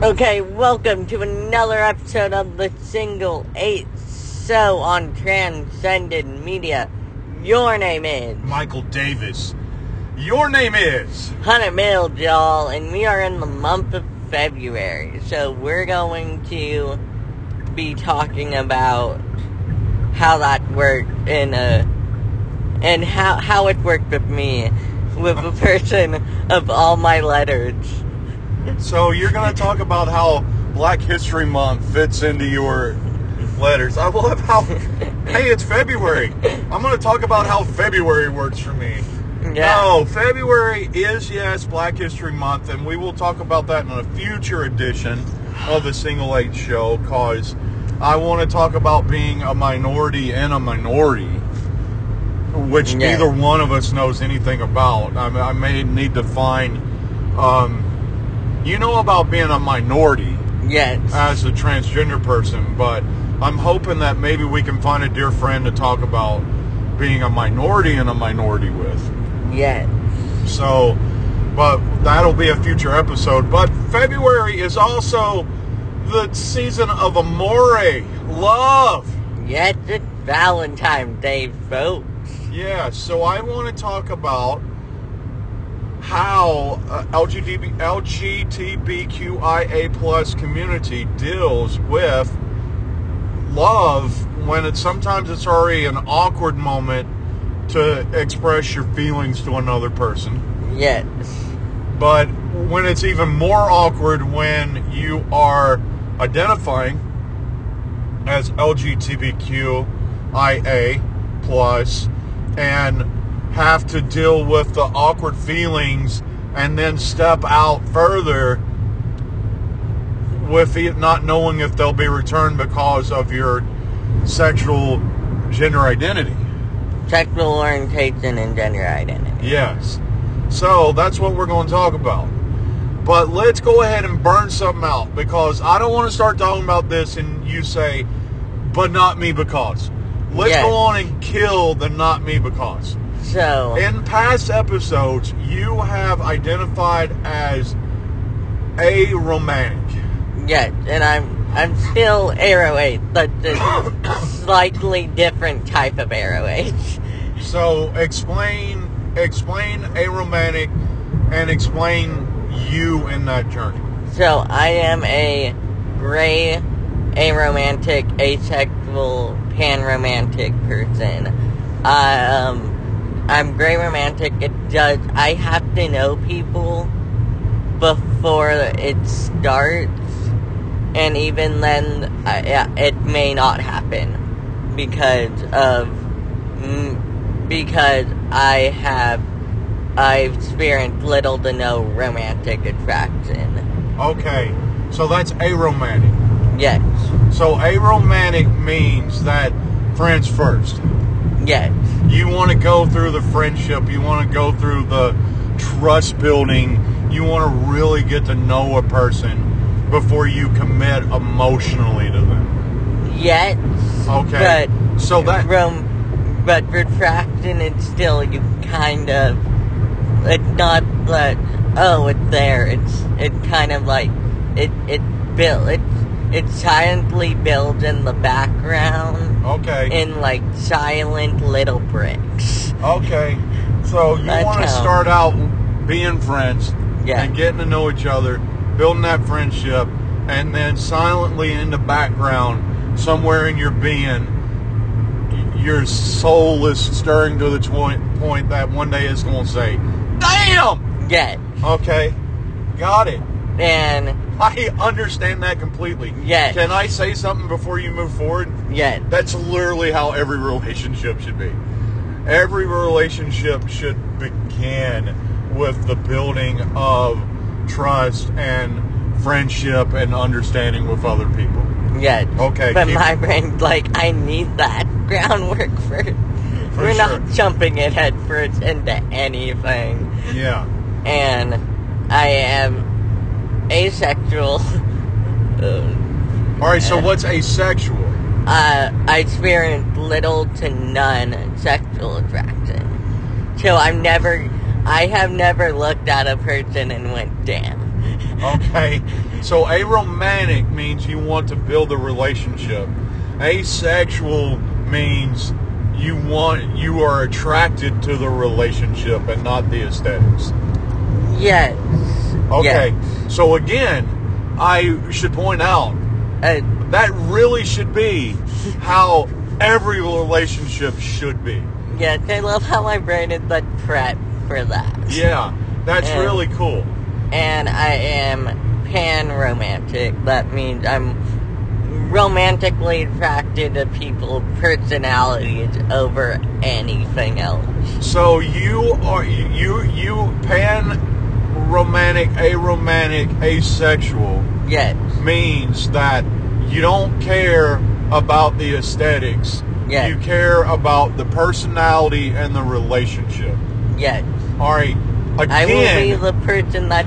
Okay, welcome to another episode of the Single H Show on Transcended Media. Your name is Michael Davis. Your name is. Hunter Mill, y'all, and we are in the month of February. So we're going to be talking about how that worked in a and how how it worked with me, with a person of all my letters. So you're going to talk about how Black History Month fits into your letters. I love how. hey, it's February. I'm going to talk about how February works for me. Yeah. No, February is yes Black History Month, and we will talk about that in a future edition of the Single H Show. Cause I want to talk about being a minority and a minority, which Yeah. neither one of us knows anything about. I, I may need to find. Um, you know about being a minority Yes. as a transgender person, but I'm hoping that maybe we can find a dear friend to talk about being a minority and a minority with. yes. So, but that'll be a future episode. But February is also the season of amore, love. Yes, it's Valentine's Day, folks. Yeah, so I want to talk about how uh, LGBT, LGBTQIA plus community deals with love when it's sometimes it's already an awkward moment to express your feelings to another person. Yes. But when it's even more awkward when you are identifying as LGBTQIA plus and have to deal with the awkward feelings and then step out further with it not knowing if they'll be returned because of your sexual gender identity. Sexual orientation and gender identity. Yes. So that's what we're going to talk about. But let's go ahead and burn something out because I don't want to start talking about this and you say, but not me because. Let's Yes. go on and kill the not me because. So, In past episodes, you have identified as a romantic. yes, and I'm I'm still aro ace, but a slightly different type of aro ace. So explain explain a romantic and explain you in that journey. So, I am a gray, aromantic, asexual, panromantic person. I, um, I'm gray romantic. It does. I have to know people before it starts, and even then, I, yeah, it may not happen because of because I have I've experienced little to no romantic attraction. Okay. So that's a romantic. Yes, So aromantic means that friends first. Yes, You want to go through the friendship, you want to go through the trust building, you want to really get to know a person before you commit emotionally to them. Yet. Okay. But So that rom- but retraction is still you kind of it's not that oh it's there it's it kind of like it it built it it silently builds in the background okay. in like silent little bricks Okay. So you That's want to how- start out being friends Yeah. and getting to know each other, building that friendship, and then silently in the background, somewhere in your being, y- your soul is stirring to the point, point that one day it's going to say, Damn! yes Okay. Got it. And I understand that completely. Yes. Can I say something before you move forward? yes That's literally how every relationship should be. Every relationship should begin with the building of trust and friendship and understanding with other people. yes Okay, but my brain's like I need that groundwork first For we're sure. not jumping in head first into anything Yeah. and I am asexual. Uh, All right. So what's asexual? uh, I experience little to none sexual attraction. So I'm never, I have never looked at a person and went, damn. Okay, so aromantic means you want to build a relationship. Asexual means you want you are attracted to the relationship and not the aesthetics. yes. Okay, Yes. so again, I should point out Uh, that really should be how every relationship should be. yes, I love how my brain is like prep for that. Yeah, that's Yeah. really cool. And I am pan romantic. That means I'm romantically attracted to people's personalities over anything else. So you are you you pan romantic, aromantic, asexual Yes. means that you don't care about the aesthetics. Yeah. You care about the personality and the relationship. Yes. All right. I will be the person that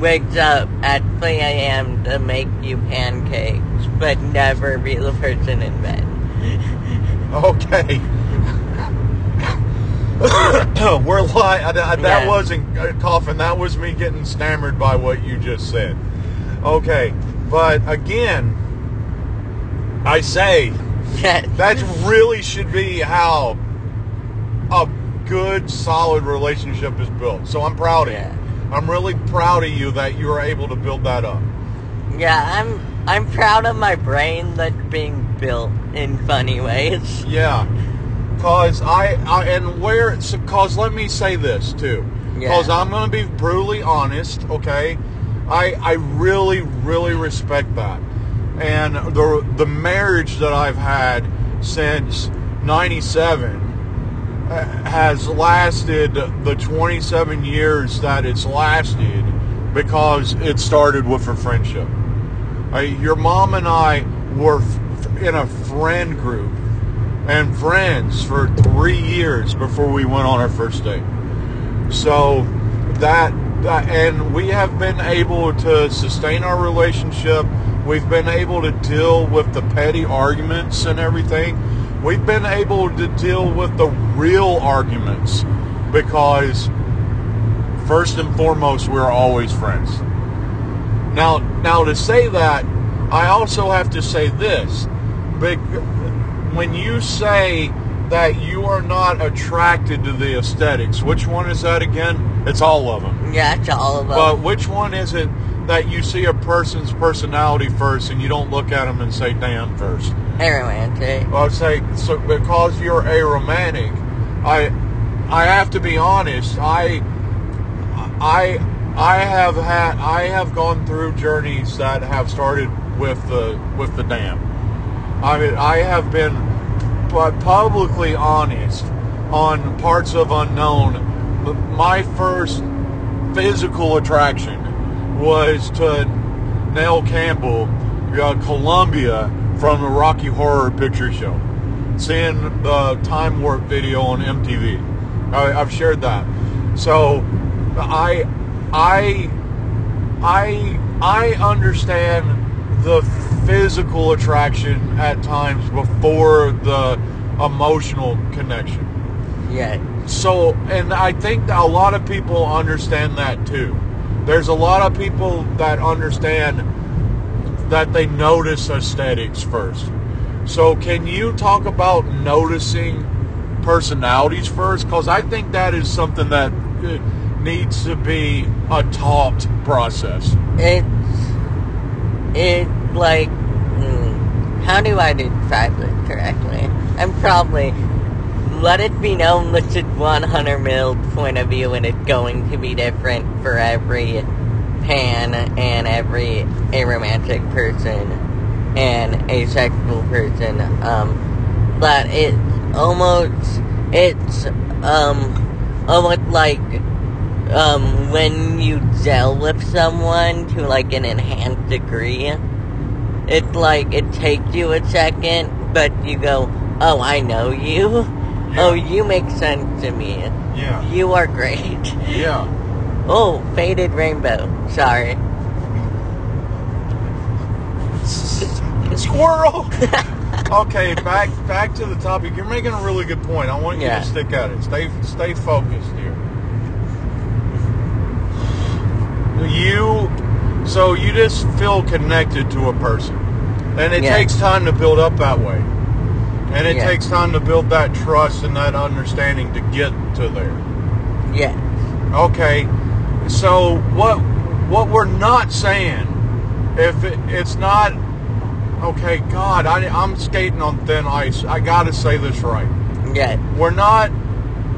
wakes up at 3 a.m. to make you pancakes, but never be the person in bed. okay. We're lying. That Yeah. wasn't a uh, coughing. That was me getting stammered by what you just said. Okay, but again, I say that really should be how a good, solid relationship is built. So I'm proud of Yeah. you. I'm really proud of you that you were able to build that up. Yeah, I'm I'm proud of my brain that's being built in funny ways. Yeah, cause I, I and where it's cause let me say this too, Yeah. cause I'm gonna be brutally honest. Okay, I I really really respect that, and the the marriage that I've had since '97 has lasted the 27 years that it's lasted because it started with a friendship. Uh, your mom and I were f- in a friend group and friends for three years before we went on our first date. So that, and we have been able to sustain our relationship. We've been able to deal with the petty arguments and everything. We've been able to deal with the real arguments because first and foremost we're always friends. Now, now to say that, I also have to say this: Big, when you say that you are not attracted to the aesthetics, which one is that again? It's all of them. Yeah, it's all of them. But which one is it that you see a person's personality first, and you don't look at them and say "damn" first? Aromantic. Well, I'd say so because you're a romantic. I I have to be honest. I I I have had I have gone through journeys that have started with the with the dam. I mean, I have been pu- publicly honest on parts of unknown. My first physical attraction was to Nell Campbell, uh, Columbia, from the Rocky Horror Picture Show. Seeing the Time Warp video on MTV. I, I've shared that. So, I, I, I, I understand the physical attraction at times before the emotional connection. Yeah. So, and I think a lot of people understand that too. There's a lot of people that understand that they notice aesthetics first. So, can you talk about noticing personalities first? Because I think that is something that uh, needs to be a taught process. It's it's like hmm, how do I describe it correctly? I'm probably let it be known this is 100 mil point of view and it's going to be different for every pan and every aromantic person and asexual person. Um, but it's almost it's um almost like um, when you gel with someone to like an enhanced degree, it's like it takes you a second, but you go, oh, I know you. Oh, you make sense to me. Yeah. You are great. Yeah. Oh, faded rainbow. Sorry. Squirrel. okay, back back to the topic. You're making a really good point. I want you Yeah. to stick at it. Stay stay focused here. You So you just feel connected to a person. And it Yeah. takes time to build up that way. And it Yeah. takes time to build that trust and that understanding to get to there. Yeah. Okay. So what what we're not saying if it, it's not okay, God, I, I'm skating on thin ice. I got to say this right. Yeah. We're not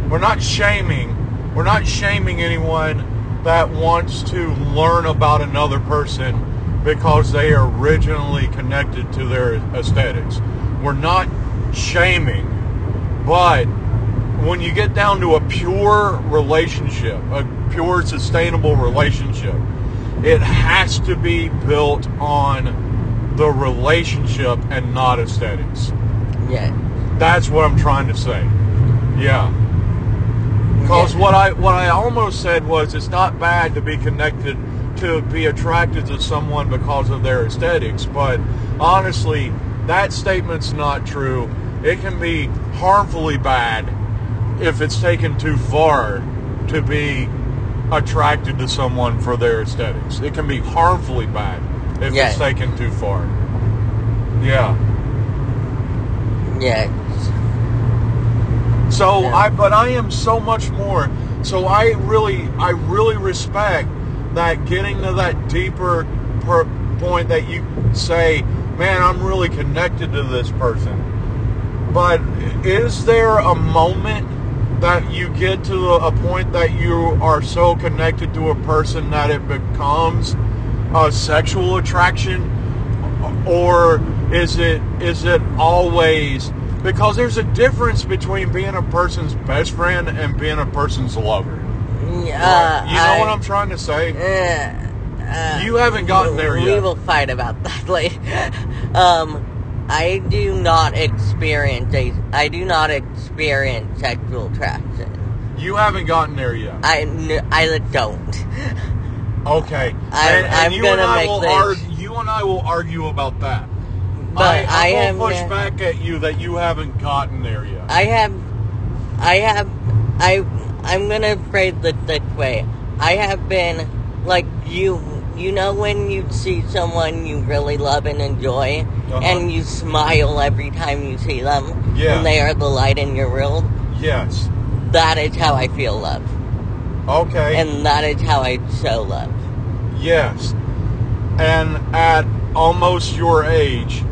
we're not shaming. We're not shaming anyone that wants to learn about another person because they are originally connected to their aesthetics. We're not shaming, but when you get down to a pure relationship, a pure sustainable relationship, it has to be built on the relationship and not aesthetics. Yes. That's what I'm trying to say. Yeah. Because Yeah. what I what I almost said was it's not bad to be connected to be attracted to someone because of their aesthetics, but honestly, that statement's not true. It can be harmfully bad if it's taken too far to be attracted to someone for their aesthetics. It can be harmfully bad if Yeah. it's taken too far. Yeah. Yes. So Yeah. I, but I am so much more. So I really, I really respect that getting to that deeper per point that you say, man, I'm really connected to this person. But is there a moment that you get to a point that you are so connected to a person that it becomes a sexual attraction, or is it is it always because there's a difference between being a person's best friend and being a person's lover. Uh, you know I- what I'm trying to say? Uh, uh, You haven't gotten there yet. we will fight about that later. um, I do not experience a, I do not experience sexual attraction. You haven't gotten there yet. I, I don't. Okay. I'm- and, and I'm you and I make will argue, you and I will argue about that. But I, I, am. push uh, back at you that you haven't gotten there yet. I have, I have, I, I'm gonna phrase it this way. I have been, like, you, you know when you see someone you really love and enjoy, Uh-huh. and you smile every time you see them, Yeah. and they are the light in your world? yes. That is how I feel love. Okay. And that is how I show love. yes. And at almost your age,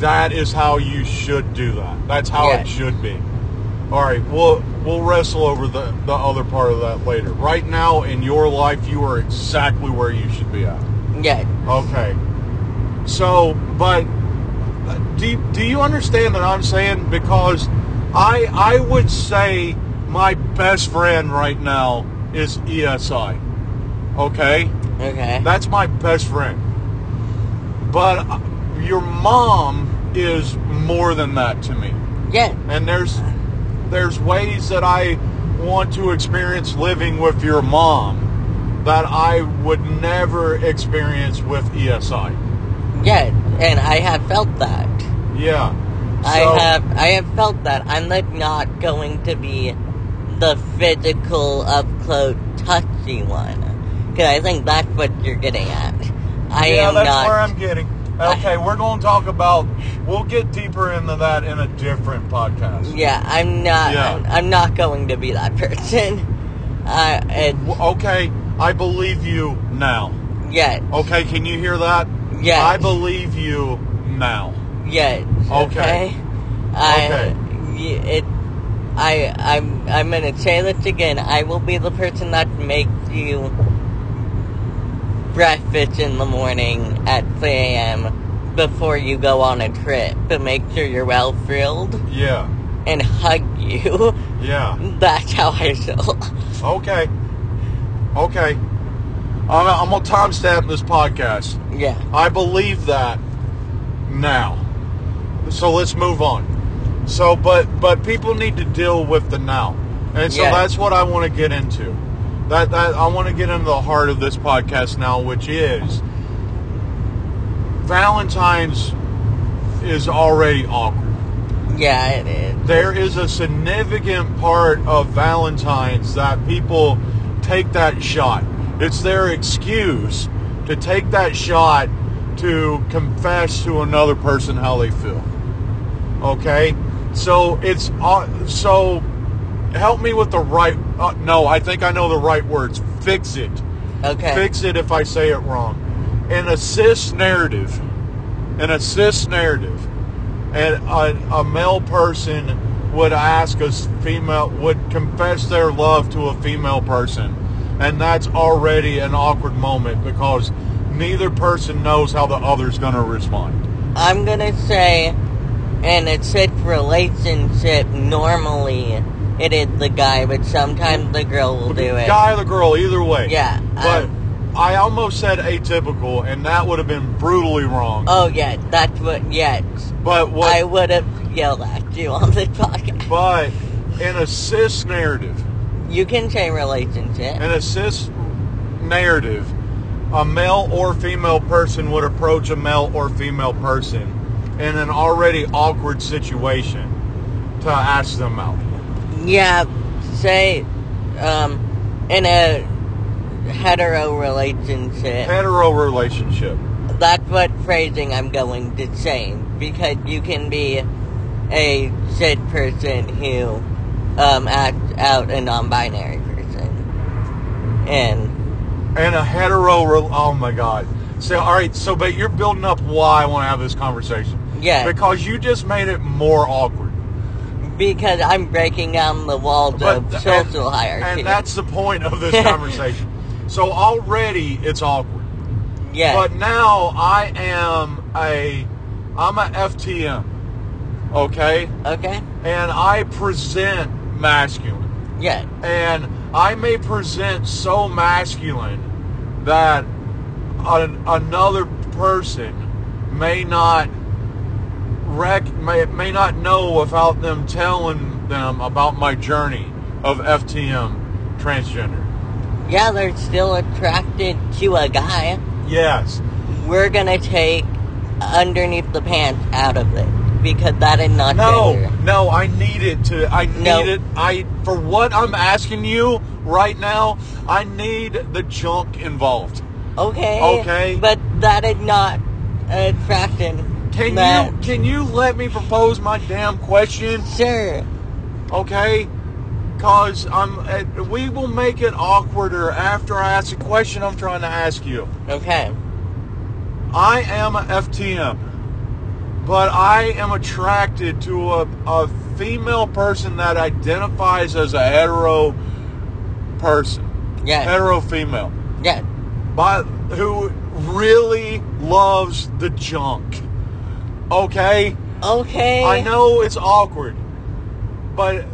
that is how you should do that. That's how Yeah. it should be. All right, we'll we'll wrestle over the the other part of that later. Right now in your life, you are exactly where you should be at. Yeah. Okay. So, but uh, do you, do you understand what I'm saying? Because I I would say my best friend right now is ESI. Okay, Okay. that's my best friend. But uh, your mom is more than that to me. Yeah. And there's there's ways that I want to experience living with your mom that I would never experience with ESI. Yeah. And I have felt that. Yeah. I have I have felt that. I'm like not going to be the physical up close touchy one. Cause I think that's what you're getting at. I yeah, am that's not where I'm getting. Okay, we're going to talk about. We'll get deeper into that in a different podcast. Yeah, I'm not Yeah. I'm, I'm not going to be that person. Uh it's W- Okay, I believe you now. yeah, Okay, can you hear that? yeah. I believe you now. Yes. Okay. Okay. I, Okay. It. I. I'm. I'm gonna say this again. I will be the person that makes you breakfast in the morning at 3 a.m. before you go on a trip, but make sure you're well filled Yeah, and hug you. yeah. That's how I feel. Okay, okay. I'm, I'm gonna timestamp this podcast. yeah. I believe that now. So let's move on. So, but but people need to deal with the now, and so Yeah. that's what I want to get into. That that I want to get into the heart of this podcast now, which is Valentine's is already awkward. Yeah, it is. There is a significant part of Valentine's that people take that shot. It's their excuse to take that shot to confess to another person how they feel. Okay? So it's uh, so help me with the right uh, no, I think I know the right words. Fix it. Okay. Fix it if I say it wrong. An assist narrative. An assist narrative. And a, a male person would ask a female would confess their love to a female person. And that's already an awkward moment because neither person knows how the other's going to respond. I'm gonna say, in a sit relationship, normally it is the guy, but sometimes the girl will do it. Guy or the girl, either way. Yeah. But um, I almost said atypical, and that would have been brutally wrong. oh yeah, that's what. Yes, but what? I would have yelled at you on the podcast. but in a cis narrative, You can say relationship. a cis narrative, a male or female person would approach a male or female person in an already awkward situation to ask them out. Yeah, say, um, in a hetero relationship. Hetero relationship. That's what phrasing I'm going to say because you can be a cis person who um, acts out a non-binary person, and and a hetero. Re- oh my god. So all right. So, but you're building up why I want to have this conversation. yeah, Because you just made it more awkward. Because I'm breaking down the walls of social and, hierarchy. and that's the point of this conversation. so already it's awkward. yeah, But now I am a I'm a FTM. Okay? okay, And I present masculine. yeah, And I may present so masculine that an, another person may not rec- may, may not know without them telling them about my journey of FTM transgender. yeah. They're still attracted to a guy. Yes. We're gonna take underneath the pants out of it because that is not No, gender. no, I need it to I need No. it I for what I'm asking you right now, I need the junk involved. Okay. Okay. But that is not attraction. Can you can you let me propose my damn question? Sure. Okay? Cause I'm uh, we will make it awkwarder after I ask the question I'm trying to ask you. Okay. I am a FTM, but I am attracted to a, a female person that identifies as a hetero person, Yeah. hetero female, Yeah. but who really loves the junk. Okay, Okay. I know it's awkward, but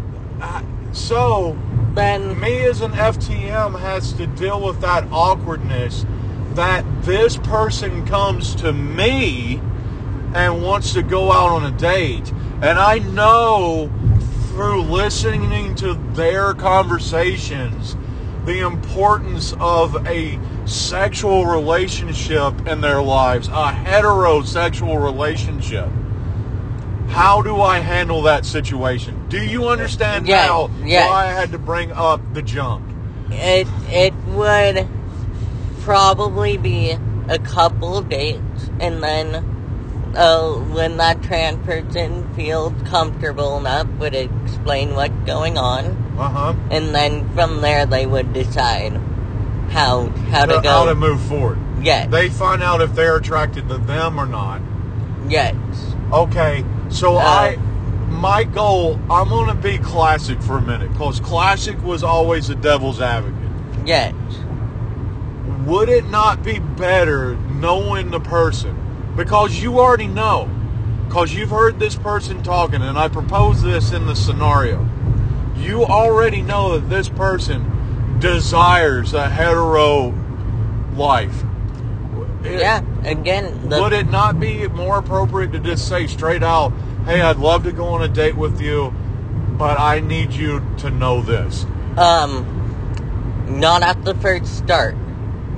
uh, so Then me as an FTM has to deal with that awkwardness that this person comes to me and wants to go out on a date. And I know through listening to their conversations the importance of a sexual relationship in their lives, a heterosexual relationship. How do I handle that situation? Do you understand Yeah, now yeah. why I had to bring up the junk? it it would probably be a couple of dates, and then uh, when that trans person feels comfortable enough, would explain what's going on, Uh huh. and then from there they would decide how how to How to move forward. Yes. They find out if they're attracted to them or not. Yes. Okay, so Uh, I, my goal, I'm gonna be classic for a minute, because classic was always the devil's advocate. Yes. Would it not be better knowing the person? Because you already know, because you've heard this person talking, and I propose this in the scenario. You already know that this person desires a hetero life. It- Yeah. Again, the would it not be more appropriate to just say straight out, "Hey, I'd love to go on a date with you, but I need you to know this." um not at the first start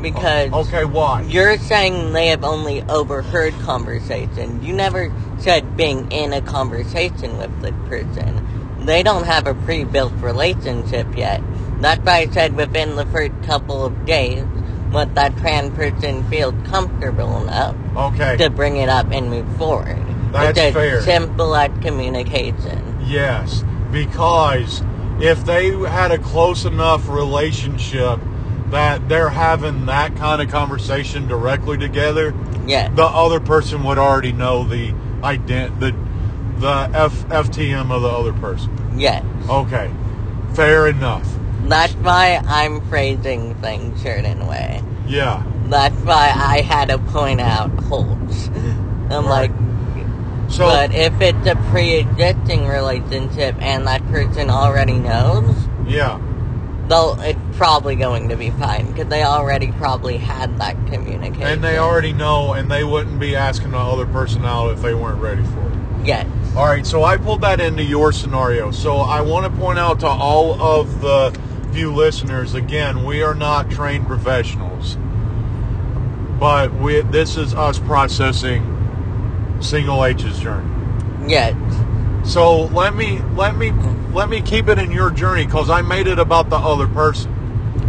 because Okay, why? You're saying they have only overheard conversation. You never said being in a conversation with the person. They don't have a pre-built relationship yet. That's why I said within the first couple of days, what that trans person feels comfortable enough Okay. to bring it up and move forward. That's it's fair. simple as communication. Yes, because if they had a close enough relationship that they're having that kind of conversation directly together, Yes. the other person would already know the ident the the F, FTM of the other person. Yes. Okay, fair enough. That's why I'm phrasing things certain way. Yeah. That's why I had to point out holes. I'm Right. like, So but if it's a pre-existing relationship and that person already knows, yeah, they'll it's probably going to be fine because they already probably had that communication. and they already know, and they wouldn't be asking the other person out if they weren't ready for it. Yes. All right, so I pulled that into your scenario. So I want to point out to all of the few listeners again, we are not trained professionals, but we this is us processing single H's journey. Yes. So let me let me let me keep it in your journey because I made it about the other person.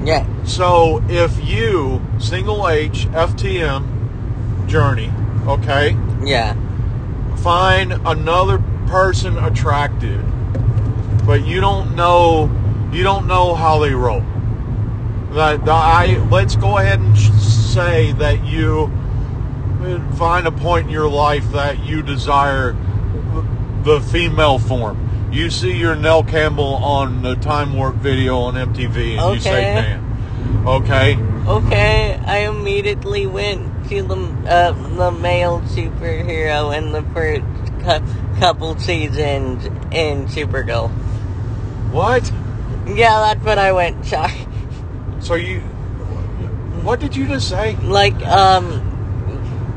Yeah. So if you single H FTM journey, okay, Yeah. find another person attractive, but you don't know you don't know how they roll. That that I let's go ahead and say that you find a point in your life that you desire the female form. You see your Nell Campbell on the Time Warp video on MTV, and you say, Okay. "Man, okay." Okay, I immediately went to the uh, the male superhero in the first cou- couple seasons in Supergirl. What? Yeah, that's what I went. Sorry. So you? What did you just say? Like, um,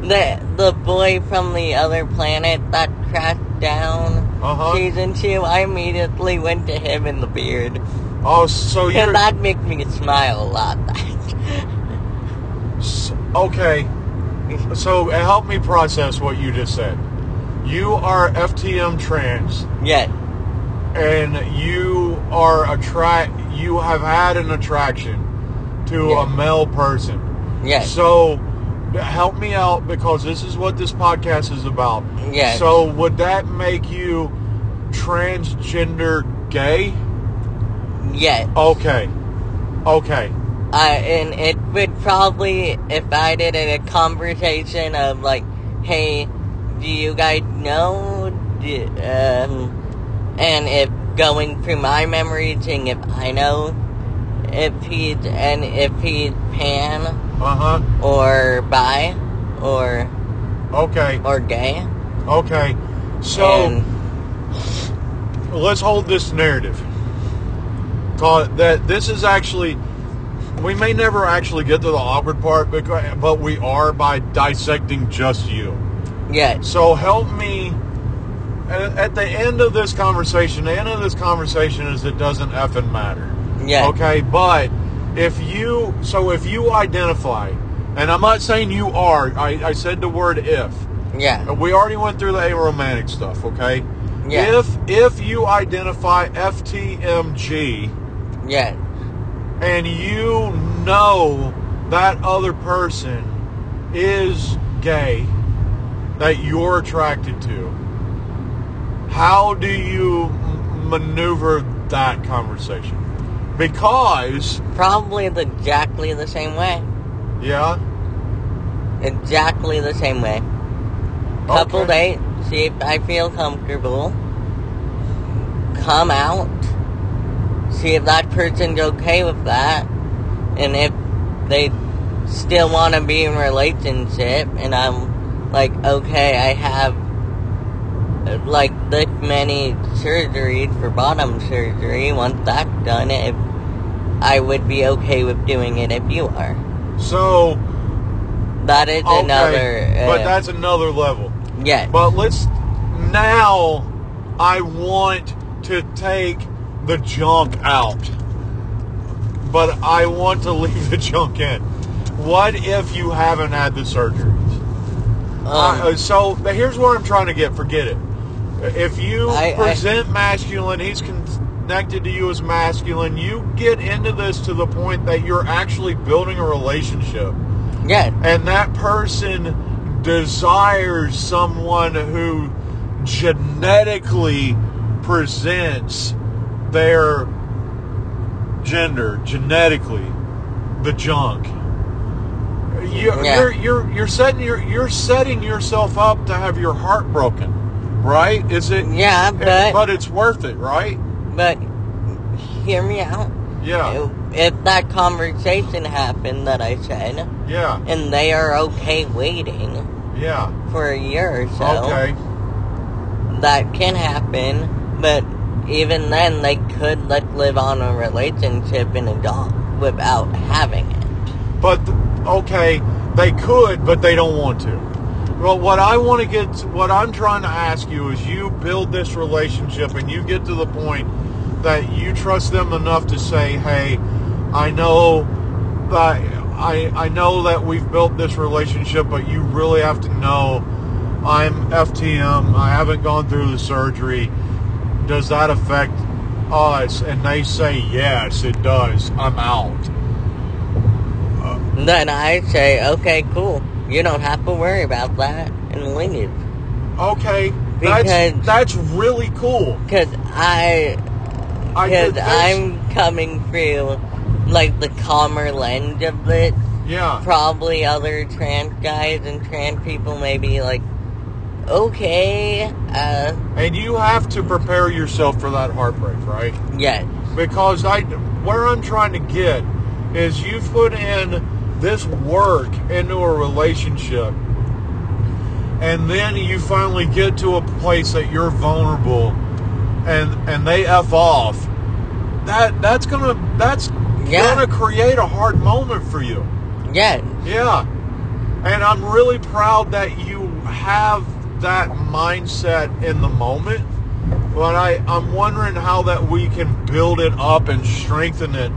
the the boy from the other planet that crashed down. Uh-huh. Season two, I immediately went to him in the beard. Oh, so And that makes me smile a lot. S- Okay. So help me process what you just said. You are FTM trans yes, and you are attract you have had an attraction to Yeah. a male person. yes, So help me out because this is what this podcast is about. yes. So would that make you transgender gay? yes. Okay. Okay. Uh, and it would probably, if I did a conversation of like, hey, do you guys know? Um, and if going through my memory, seeing if I know if he's, and if he's pan Uh-huh. or bi or, Okay. or gay. Okay. So and, let's hold this narrative. That this is actually we may never actually get to the awkward part because, but we are by dissecting just you. Yeah. So help me at the end of this conversation, the end of this conversation is it doesn't effing matter. Yeah. Okay, but if you so if you identify, and I'm not saying you are, I, I said the word if. yeah, We already went through the aromantic stuff, okay? Yeah. If if you identify FTMG yeah, and you know that other person is gay that you're attracted to, how do you maneuver that conversation? Because probably the- exactly the same way. yeah, Exactly the same way. couple Okay. date, see if I feel comfortable. Come out, see if that person's okay with that, and if they still want to be in relationship, and I'm like, okay, I have like this many surgeries for bottom surgery. Once that's done, if I would be okay with doing it if you are. so That is okay, another. Uh, but that's another level. yes. But let's now. I want to take the junk out, but I want to leave the junk in. What if you haven't had the surgery? um, Uh, so here's what I'm trying to get. Forget it. If you I- I- present masculine, he's connected to you as masculine. You get into this to the point that you're actually building a relationship. Yeah. And that person desires someone who genetically presents their gender genetically the junk. You, Yeah. You're you're you're setting your you're setting yourself up to have your heart broken, right? Is it? Yeah, but but it's worth it, right? but hear me out. Yeah, If that conversation happened that I said, yeah, and they are okay waiting yeah. for a year or so, Okay, that can happen. But even then, they could like live on a relationship in a job without having it. but okay, they could, but they don't want to. Well, what I want to get, to, what I'm trying to ask you is, you build this relationship, and you get to the point that you trust them enough to say, "Hey, I know that I I know that we've built this relationship, but you really have to know I'm FTM. I haven't gone through the surgery. Does that affect us?" And they say, "Yes, it does. I'm out." Then I say, okay, cool. You don't have to worry about that, and leave. Okay, that's Because- that's really cool. Cause I, I cause I'm coming through like the calmer lens of it. yeah, Probably other trans guys and trans people may be like, okay, uh, and you have to prepare yourself for that heartbreak, right? yes, Because I, where I'm trying to get is you put in this work into a relationship, and then you finally get to a place that you're vulnerable, and and they f off. That that's gonna that's Yeah. gonna create a hard moment for you. yes, Yeah. And I'm really proud that you have that mindset in the moment. But I, I'm wondering how that we can build it up and strengthen it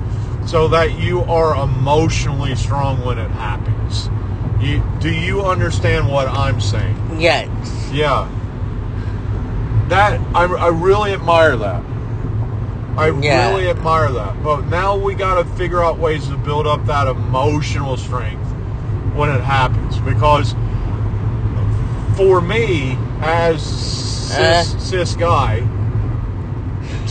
so that you are emotionally strong when it happens. You, do you understand what I'm saying? yes, Yeah. That I, I really admire that. I Yeah. really admire that. But now we got to figure out ways to build up that emotional strength when it happens because for me as cis, Uh. cis guy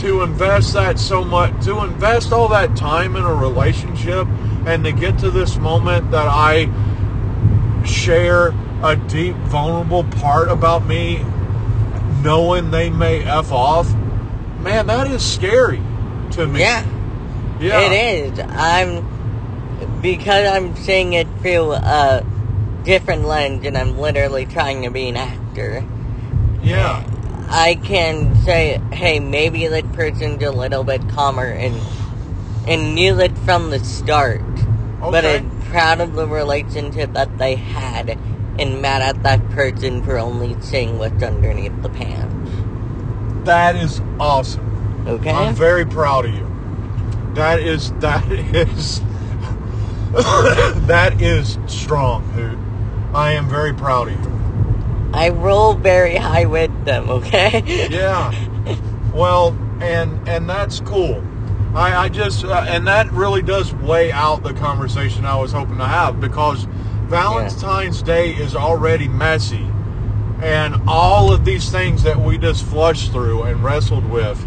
to invest that so much to invest all that time in a relationship and to get to this moment that I share a deep vulnerable part about me knowing they may f off man that is scary to me yeah. yeah It is. I'm because I'm seeing it through a different lens, and I'm literally trying to be an actor. yeah I can say, hey, maybe that person's a little bit calmer and and knew it from the start, Okay. but I'm proud of the relationship that they had, and mad at that person for only seeing what's underneath the pants. that is awesome Okay. i'm very proud of you that is that is that is strong dude i am very proud of you I roll very high with them. Okay. Yeah. Well, and and that's cool. I, I just uh, and that really does weigh out the conversation I was hoping to have because Valentine's Day is already messy, and all of these things that we just flushed through and wrestled with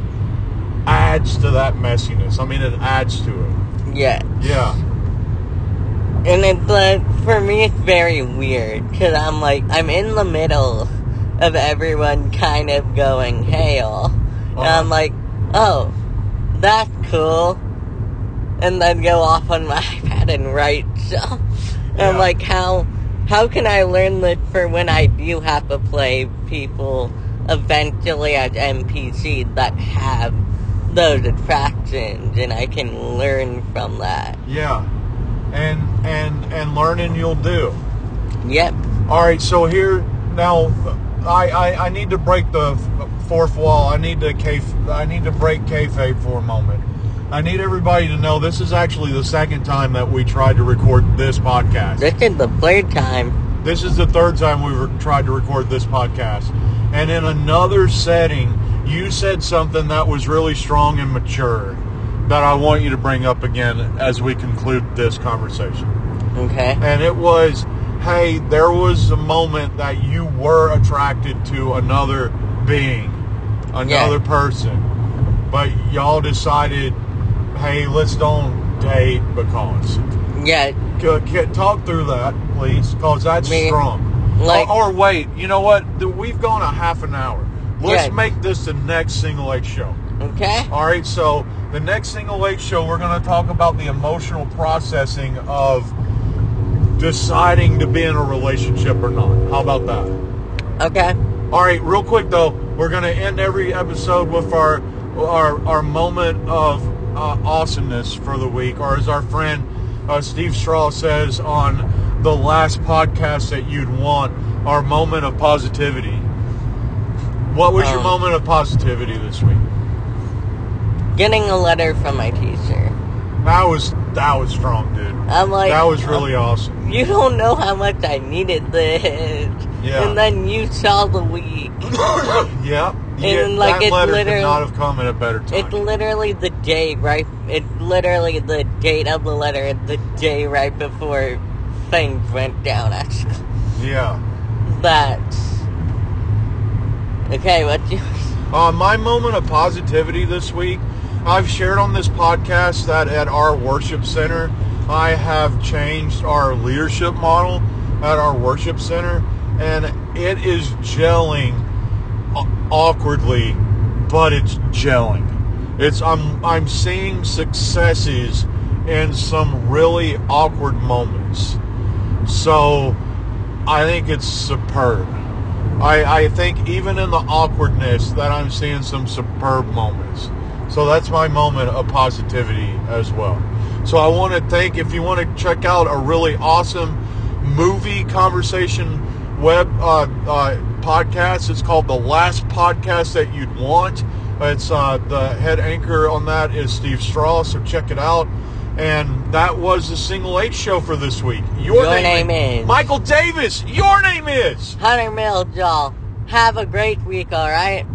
adds to that messiness. I mean, it adds to it. Yeah. Yeah. And it's like, for me, it's very weird because I'm like, I'm in the middle of everyone kind of going, hey, all. And Uh-huh. I'm like, oh, that's cool. And then go off on my iPad and write stuff. And I'm like, how, how can I learn this for when I do have to play people eventually as NPCs that have those attractions and I can learn from that? Yeah. And and and learning you'll do. Yep. All right, so here now, I, I I need to break the fourth wall. I need to kayf- I need to break kayfabe for a moment. I need everybody to know this is actually the second time that we tried to record this podcast. This is the third time. This is the third time we have tried to record this podcast, and in another setting, you said something that was really strong and mature that I want you to bring up again as we conclude this conversation. Okay. And it was, hey, there was a moment that you were attracted to another being, another person, but y'all decided, hey, let's don't date because. Yeah. G- talk through that, please, because that's Me- strong. like- or, or wait, you know what? We've gone a half an hour. Let's Yeah. make this the next single H show. Okay. All right, so the next single H show, we're going to talk about the emotional processing of deciding to be in a relationship or not. How about that? Okay. All right, real quick though, we're going to end every episode with our our our moment of uh, awesomeness for the week, or as our friend uh, Steve Straw says on the last podcast that you'd want, our moment of positivity. What was your Um, moment of positivity this week? Getting a letter from my teacher. That was that was strong, dude. I'm like, that was really oh, awesome. You don't know how much I needed this. Yeah. And then you saw the week. yeah, And, yeah, like, that it's letter literally- could not have come at a better time. It's literally the day right. It's literally the date of the letter. and the day right before things went down. Actually, yeah. that's okay. What you? Uh, my moment of positivity this week, I've shared on this podcast that at our worship center, I have changed our leadership model at our worship center, and it is gelling awkwardly, but it's gelling. It's I'm I'm seeing successes in some really awkward moments. So I think it's superb. I, I think even in the awkwardness that I'm seeing some superb moments. So that's my moment of positivity as well. So I want to thank if you want to check out a really awesome movie conversation web uh, uh, podcast. It's called the last podcast that you'd want. It's uh, the head anchor on that is Steve Straw. So check it out. And that was the single H show for this week. Your, Your name is- Michael Davis. Your name is. Hunter Mill, y'all. Have a great week. All right.